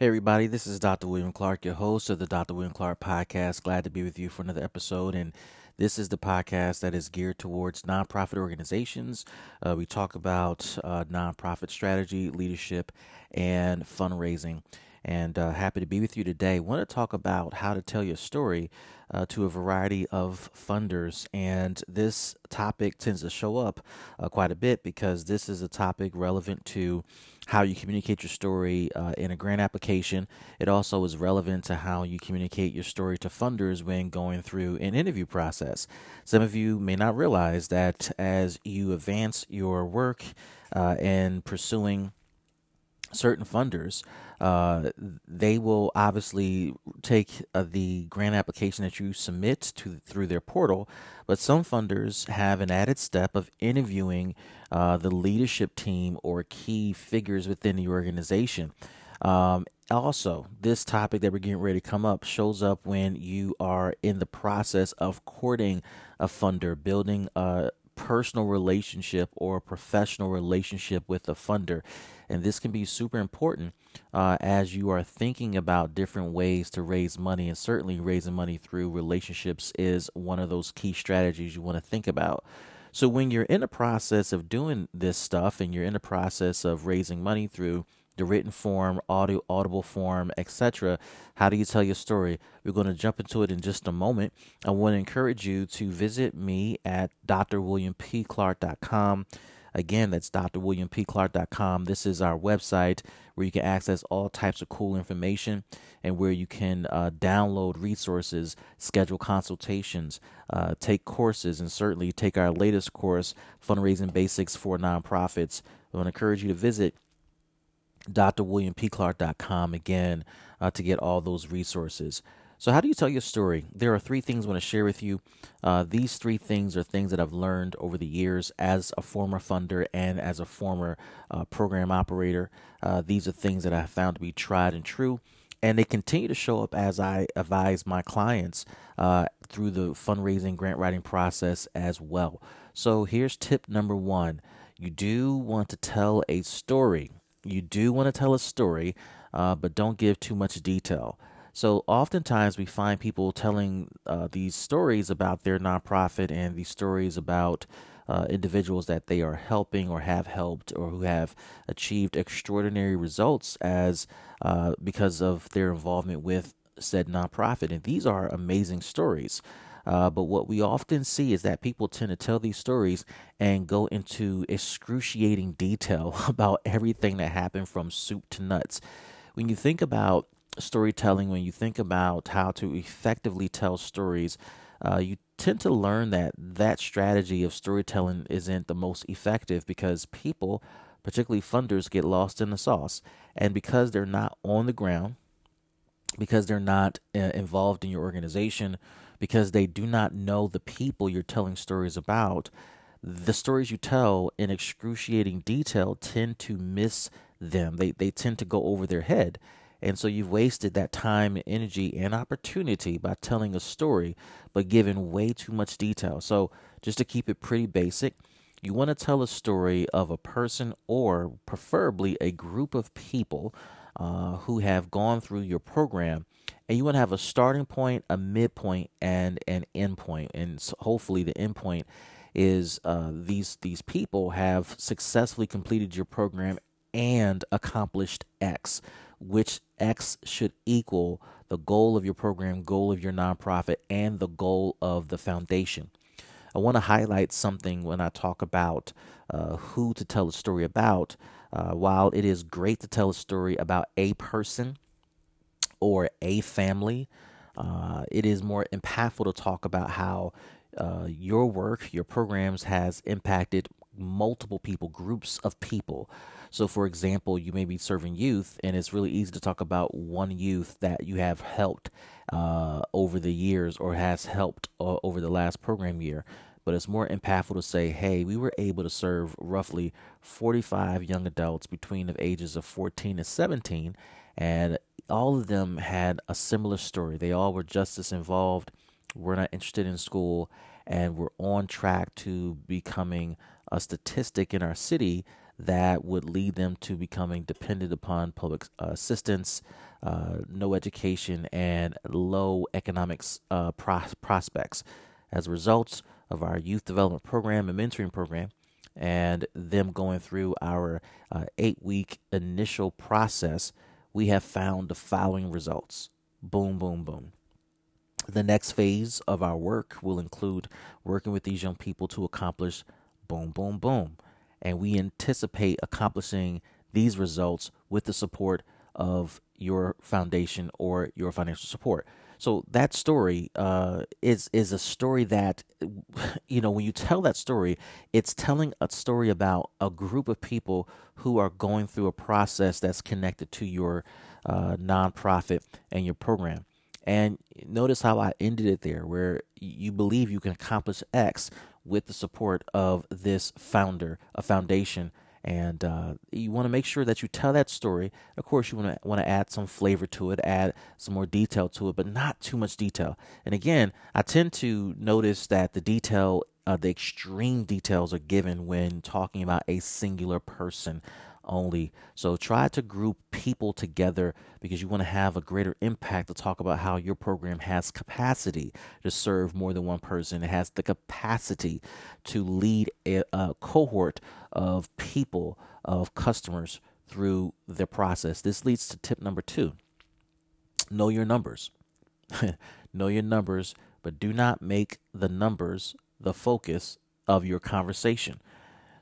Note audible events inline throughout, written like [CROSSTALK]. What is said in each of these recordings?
Hey, everybody, this is Dr. William Clark, your host of the Dr. William Clark podcast. Glad to be with you for another episode. And this is the podcast that is geared towards nonprofit organizations. Uh, we talk about uh, nonprofit strategy, leadership, and fundraising and uh, happy to be with you today. Want to talk about how to tell your story uh, to a variety of funders, and this topic tends to show up uh, quite a bit because this is a topic relevant to how you communicate your story uh, in a grant application. It also is relevant to how you communicate your story to funders when going through an interview process. Some of you may not realize that as you advance your work uh, in pursuing certain funders, uh, they will obviously take uh, the grant application that you submit to through their portal. But some funders have an added step of interviewing uh, the leadership team or key figures within the organization. Um, also, this topic that we're getting ready to come up shows up when you are in the process of courting a funder, building a personal relationship or a professional relationship with a funder. And this can be super important uh, as you are thinking about different ways to raise money. And certainly, raising money through relationships is one of those key strategies you want to think about. So, when you're in the process of doing this stuff and you're in the process of raising money through the written form, audio, audible form, etc. How do you tell your story? We're going to jump into it in just a moment. I want to encourage you to visit me at drwilliampclark.com. Again, that's drwilliampclark.com. This is our website where you can access all types of cool information and where you can uh, download resources, schedule consultations, uh, take courses, and certainly take our latest course, Fundraising Basics for Nonprofits. I want to encourage you to visit drwilliampclark.com again uh, to get all those resources. So, how do you tell your story? There are three things I want to share with you. Uh, these three things are things that I've learned over the years as a former funder and as a former uh, program operator. Uh, these are things that I found to be tried and true, and they continue to show up as I advise my clients uh, through the fundraising grant writing process as well. So, here's tip number one you do want to tell a story. You do want to tell a story, uh, but don't give too much detail. So oftentimes we find people telling uh, these stories about their nonprofit and these stories about uh, individuals that they are helping or have helped or who have achieved extraordinary results as uh, because of their involvement with said nonprofit. And these are amazing stories. Uh, but what we often see is that people tend to tell these stories and go into excruciating detail [LAUGHS] about everything that happened from soup to nuts. When you think about storytelling, when you think about how to effectively tell stories, uh, you tend to learn that that strategy of storytelling isn't the most effective because people, particularly funders, get lost in the sauce. And because they're not on the ground, because they're not uh, involved in your organization, because they do not know the people you're telling stories about, the stories you tell in excruciating detail tend to miss them. They, they tend to go over their head. And so you've wasted that time, energy, and opportunity by telling a story, but giving way too much detail. So, just to keep it pretty basic, you want to tell a story of a person or preferably a group of people uh, who have gone through your program. And you want to have a starting point, a midpoint, and an end point. And so hopefully, the end point is uh, these these people have successfully completed your program and accomplished X which X should equal the goal of your program, goal of your nonprofit, and the goal of the foundation. I want to highlight something when I talk about uh, who to tell a story about. Uh, while it is great to tell a story about a person or a family, uh, it is more impactful to talk about how uh, your work, your programs has impacted multiple people, groups of people. So, for example, you may be serving youth, and it's really easy to talk about one youth that you have helped uh, over the years or has helped uh, over the last program year. But it's more impactful to say, hey, we were able to serve roughly 45 young adults between the ages of 14 and 17, and all of them had a similar story. They all were just as involved, were not interested in school, and were on track to becoming a statistic in our city that would lead them to becoming dependent upon public uh, assistance, uh, no education, and low economic uh, pros- prospects. As a result of our youth development program and mentoring program, and them going through our uh, eight week initial process, we have found the following results boom, boom, boom. The next phase of our work will include working with these young people to accomplish boom, boom, boom. And we anticipate accomplishing these results with the support of your foundation or your financial support. So that story uh, is is a story that you know when you tell that story, it's telling a story about a group of people who are going through a process that's connected to your uh, nonprofit and your program. And notice how I ended it there, where you believe you can accomplish X with the support of this founder, a foundation and uh, you want to make sure that you tell that story. Of course, you want to want to add some flavor to it, add some more detail to it, but not too much detail. And again, I tend to notice that the detail, uh, the extreme details, are given when talking about a singular person only. So try to group people together because you want to have a greater impact to talk about how your program has capacity to serve more than one person. It has the capacity to lead a, a cohort of people, of customers through the process. This leads to tip number two know your numbers. [LAUGHS] know your numbers, but do not make the numbers the focus of your conversation.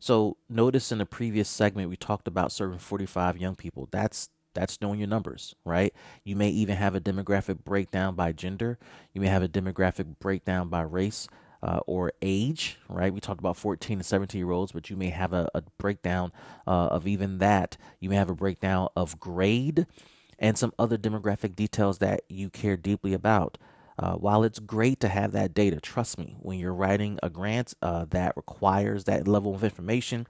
So notice in the previous segment we talked about serving 45 young people. That's that's knowing your numbers, right? You may even have a demographic breakdown by gender. You may have a demographic breakdown by race uh, or age, right? We talked about 14 and 17 year olds, but you may have a, a breakdown uh, of even that. You may have a breakdown of grade and some other demographic details that you care deeply about. Uh, while it's great to have that data, trust me, when you're writing a grant uh, that requires that level of information,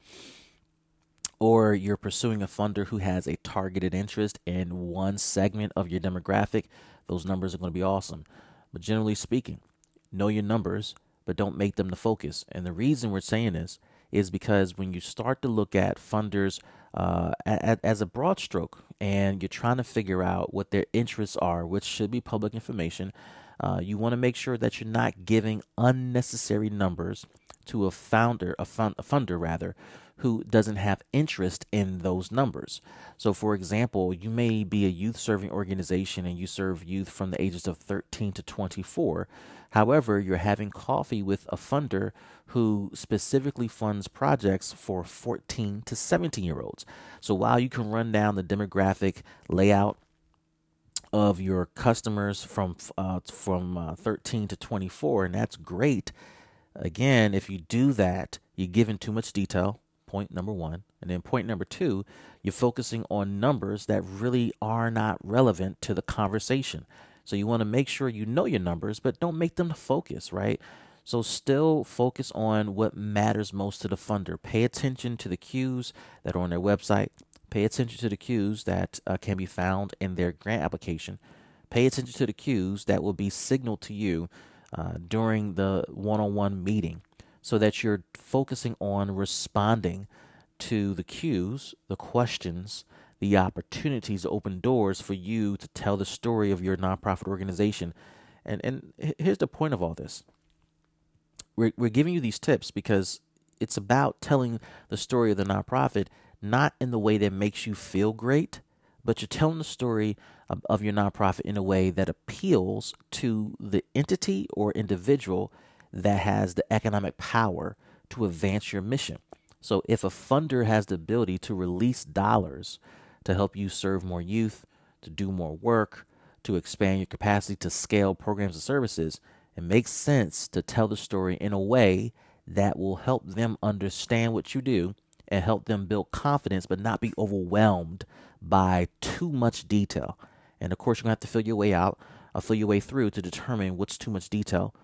or you're pursuing a funder who has a targeted interest in one segment of your demographic, those numbers are going to be awesome. But generally speaking, know your numbers, but don't make them the focus. And the reason we're saying this is because when you start to look at funders uh, as a broad stroke and you're trying to figure out what their interests are, which should be public information, uh, you want to make sure that you're not giving unnecessary numbers to a founder, a, fund, a funder rather, who doesn't have interest in those numbers. So, for example, you may be a youth serving organization and you serve youth from the ages of 13 to 24. However, you're having coffee with a funder who specifically funds projects for 14 to 17 year olds. So, while you can run down the demographic layout of your customers from uh, from uh, 13 to 24, and that's great. Again, if you do that, you're giving too much detail. Point number one, and then point number two, you're focusing on numbers that really are not relevant to the conversation. So you want to make sure you know your numbers, but don't make them the focus, right? So still focus on what matters most to the funder. Pay attention to the cues that are on their website. Pay attention to the cues that uh, can be found in their grant application. Pay attention to the cues that will be signaled to you uh, during the one on one meeting so that you're focusing on responding to the cues, the questions, the opportunities open doors for you to tell the story of your nonprofit organization. And, and here's the point of all this we're, we're giving you these tips because it's about telling the story of the nonprofit not in the way that makes you feel great, but you're telling the story of, of your nonprofit in a way that appeals to the entity or individual that has the economic power to advance your mission. So if a funder has the ability to release dollars to help you serve more youth, to do more work, to expand your capacity to scale programs and services, it makes sense to tell the story in a way that will help them understand what you do and help them build confidence, but not be overwhelmed by too much detail. And of course, you're gonna have to fill your way out, uh, fill your way through to determine what's too much detail,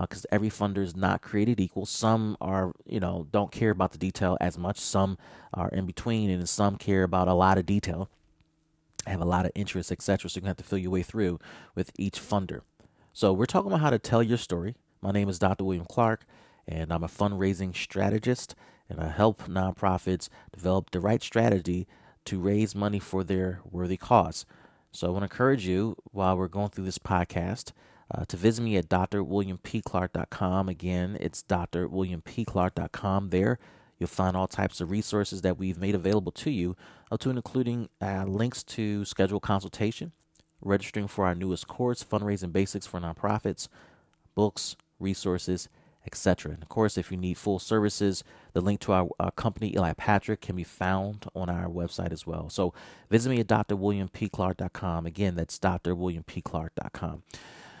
because uh, every funder is not created equal. Some are, you know, don't care about the detail as much. Some are in between, and some care about a lot of detail, have a lot of interest, etc. So you're gonna have to fill your way through with each funder. So we're talking about how to tell your story. My name is Dr. William Clark and I'm a fundraising strategist, and I help nonprofits develop the right strategy to raise money for their worthy cause. So I want to encourage you while we're going through this podcast uh, to visit me at drwilliampclark.com. Again, it's drwilliampclark.com. There, you'll find all types of resources that we've made available to you, up to and including uh, links to schedule consultation, registering for our newest course, Fundraising Basics for Nonprofits, books, resources, etc. And of course, if you need full services, the link to our, our, company, Eli Patrick, can be found on our website as well. So visit me at drwilliampclark.com. Again, that's drwilliampclark.com.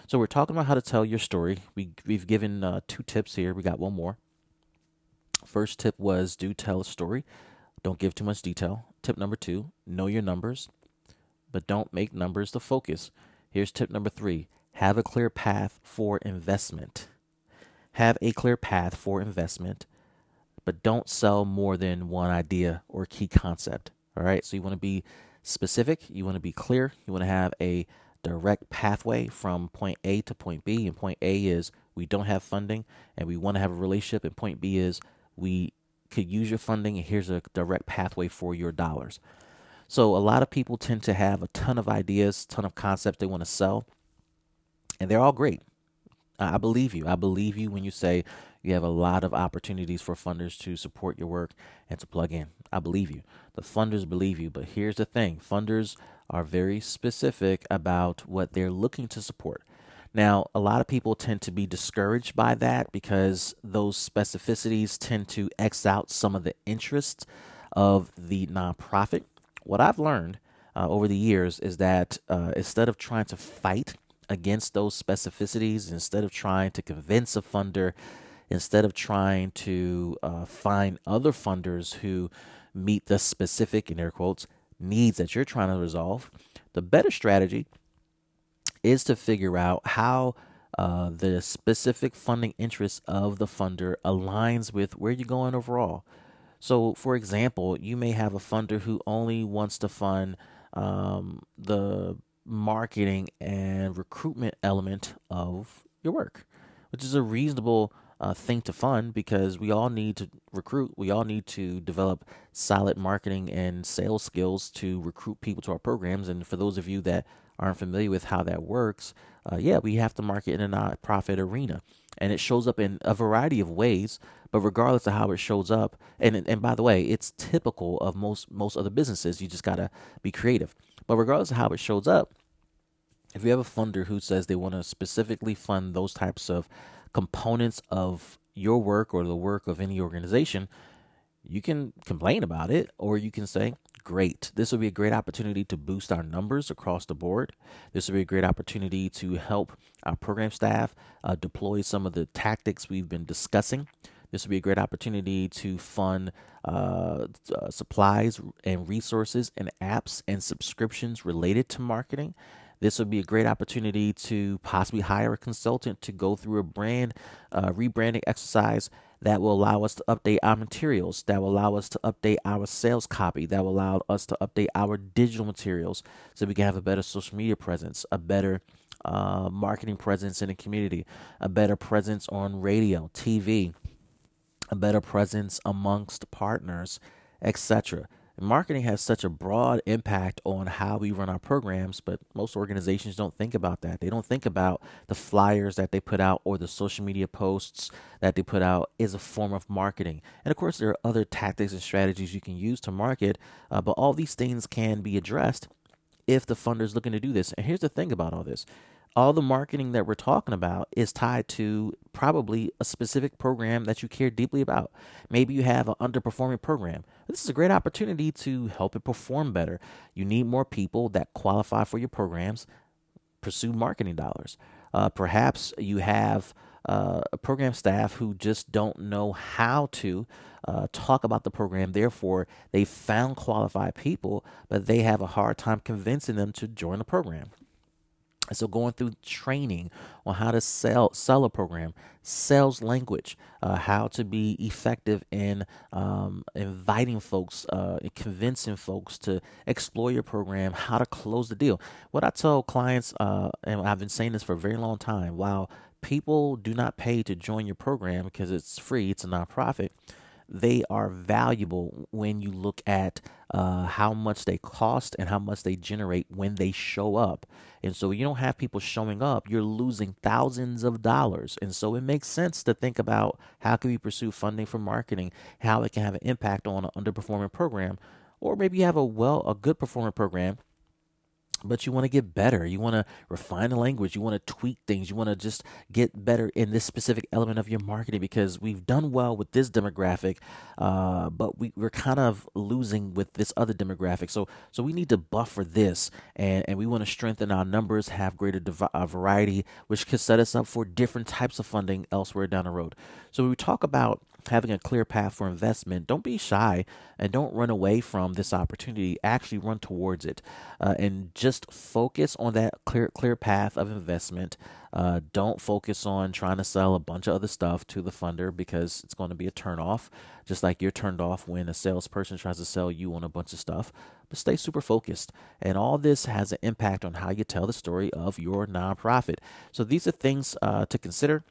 So we're talking about how to tell your story. We, we've given uh, two tips here. We got one more. First tip was do tell a story. Don't give too much detail. Tip number two, know your numbers, but don't make numbers the focus. Here's tip number three have a clear path for investment. Have a clear path for investment, but don't sell more than one idea or key concept. All right. So you want to be specific, you want to be clear, you want to have a direct pathway from point A to point B. And point A is we don't have funding and we want to have a relationship. And point B is we could use your funding and here's a direct pathway for your dollars. So a lot of people tend to have a ton of ideas, ton of concepts they want to sell, and they're all great. I believe you. I believe you when you say you have a lot of opportunities for funders to support your work and to plug in. I believe you. The funders believe you. But here's the thing funders are very specific about what they're looking to support. Now, a lot of people tend to be discouraged by that because those specificities tend to X out some of the interests of the nonprofit. What I've learned uh, over the years is that uh, instead of trying to fight against those specificities, instead of trying to convince a funder, instead of trying to uh, find other funders who meet the specific, in air quotes, needs that you're trying to resolve, the better strategy is to figure out how uh, the specific funding interest of the funder aligns with where you're going overall. So, for example, you may have a funder who only wants to fund um, the marketing and recruitment element of your work, which is a reasonable uh, thing to fund because we all need to recruit. We all need to develop solid marketing and sales skills to recruit people to our programs. And for those of you that aren't familiar with how that works, uh, yeah, we have to market in a nonprofit arena, and it shows up in a variety of ways. But regardless of how it shows up, and and by the way, it's typical of most most other businesses. You just gotta be creative. But regardless of how it shows up, if you have a funder who says they want to specifically fund those types of components of your work or the work of any organization, you can complain about it or you can say, Great, this will be a great opportunity to boost our numbers across the board. This will be a great opportunity to help our program staff uh, deploy some of the tactics we've been discussing. This will be a great opportunity to fund uh, uh, supplies and resources and apps and subscriptions related to marketing. This would be a great opportunity to possibly hire a consultant to go through a brand uh, rebranding exercise that will allow us to update our materials, that will allow us to update our sales copy, that will allow us to update our digital materials so we can have a better social media presence, a better uh, marketing presence in the community, a better presence on radio, TV, a better presence amongst partners, etc marketing has such a broad impact on how we run our programs, but most organizations don't think about that. They don't think about the flyers that they put out or the social media posts that they put out is a form of marketing. And of course, there are other tactics and strategies you can use to market, uh, but all these things can be addressed if the funder is looking to do this. And here's the thing about all this all the marketing that we're talking about is tied to probably a specific program that you care deeply about. Maybe you have an underperforming program. This is a great opportunity to help it perform better. You need more people that qualify for your programs. Pursue marketing dollars. Uh, perhaps you have uh, program staff who just don't know how to uh, talk about the program. Therefore, they found qualified people, but they have a hard time convincing them to join the program. So going through training on how to sell sell a program, sales language, uh, how to be effective in um, inviting folks, uh, convincing folks to explore your program, how to close the deal. What I tell clients, uh, and I've been saying this for a very long time, while People do not pay to join your program because it's free, it's a nonprofit they are valuable when you look at uh, how much they cost and how much they generate when they show up. And so you don't have people showing up, you're losing thousands of dollars. And so it makes sense to think about how can we pursue funding for marketing, how it can have an impact on an underperforming program, or maybe you have a well a good performing program but you want to get better. You want to refine the language. You want to tweak things. You want to just get better in this specific element of your marketing because we've done well with this demographic, uh, but we, we're kind of losing with this other demographic. So, so we need to buffer this, and, and we want to strengthen our numbers, have greater uh, variety, which could set us up for different types of funding elsewhere down the road. So, we talk about having a clear path for investment, don't be shy and don't run away from this opportunity. Actually, run towards it uh, and just focus on that clear clear path of investment. Uh, don't focus on trying to sell a bunch of other stuff to the funder because it's going to be a turnoff. Just like you're turned off when a salesperson tries to sell you on a bunch of stuff. But stay super focused, and all this has an impact on how you tell the story of your nonprofit. So these are things uh, to consider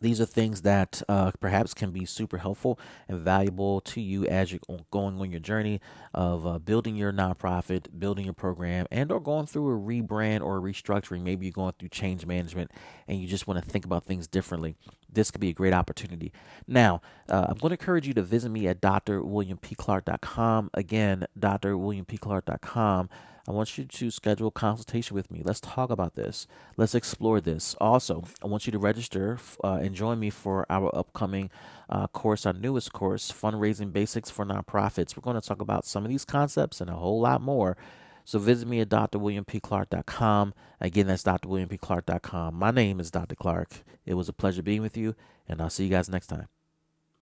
these are things that uh, perhaps can be super helpful and valuable to you as you're going on your journey of uh, building your nonprofit, building your program, and or going through a rebrand or a restructuring. Maybe you're going through change management and you just want to think about things differently. This could be a great opportunity. Now, uh, I'm going to encourage you to visit me at drwilliampclark.com. Again, drwilliampclark.com. I want you to schedule a consultation with me. Let's talk about this. Let's explore this. Also, I want you to register uh, and join me for our upcoming uh, course, our newest course, Fundraising Basics for Nonprofits. We're going to talk about some of these concepts and a whole lot more. So visit me at drwilliampclark.com. Again, that's drwilliampclark.com. My name is Dr. Clark. It was a pleasure being with you, and I'll see you guys next time.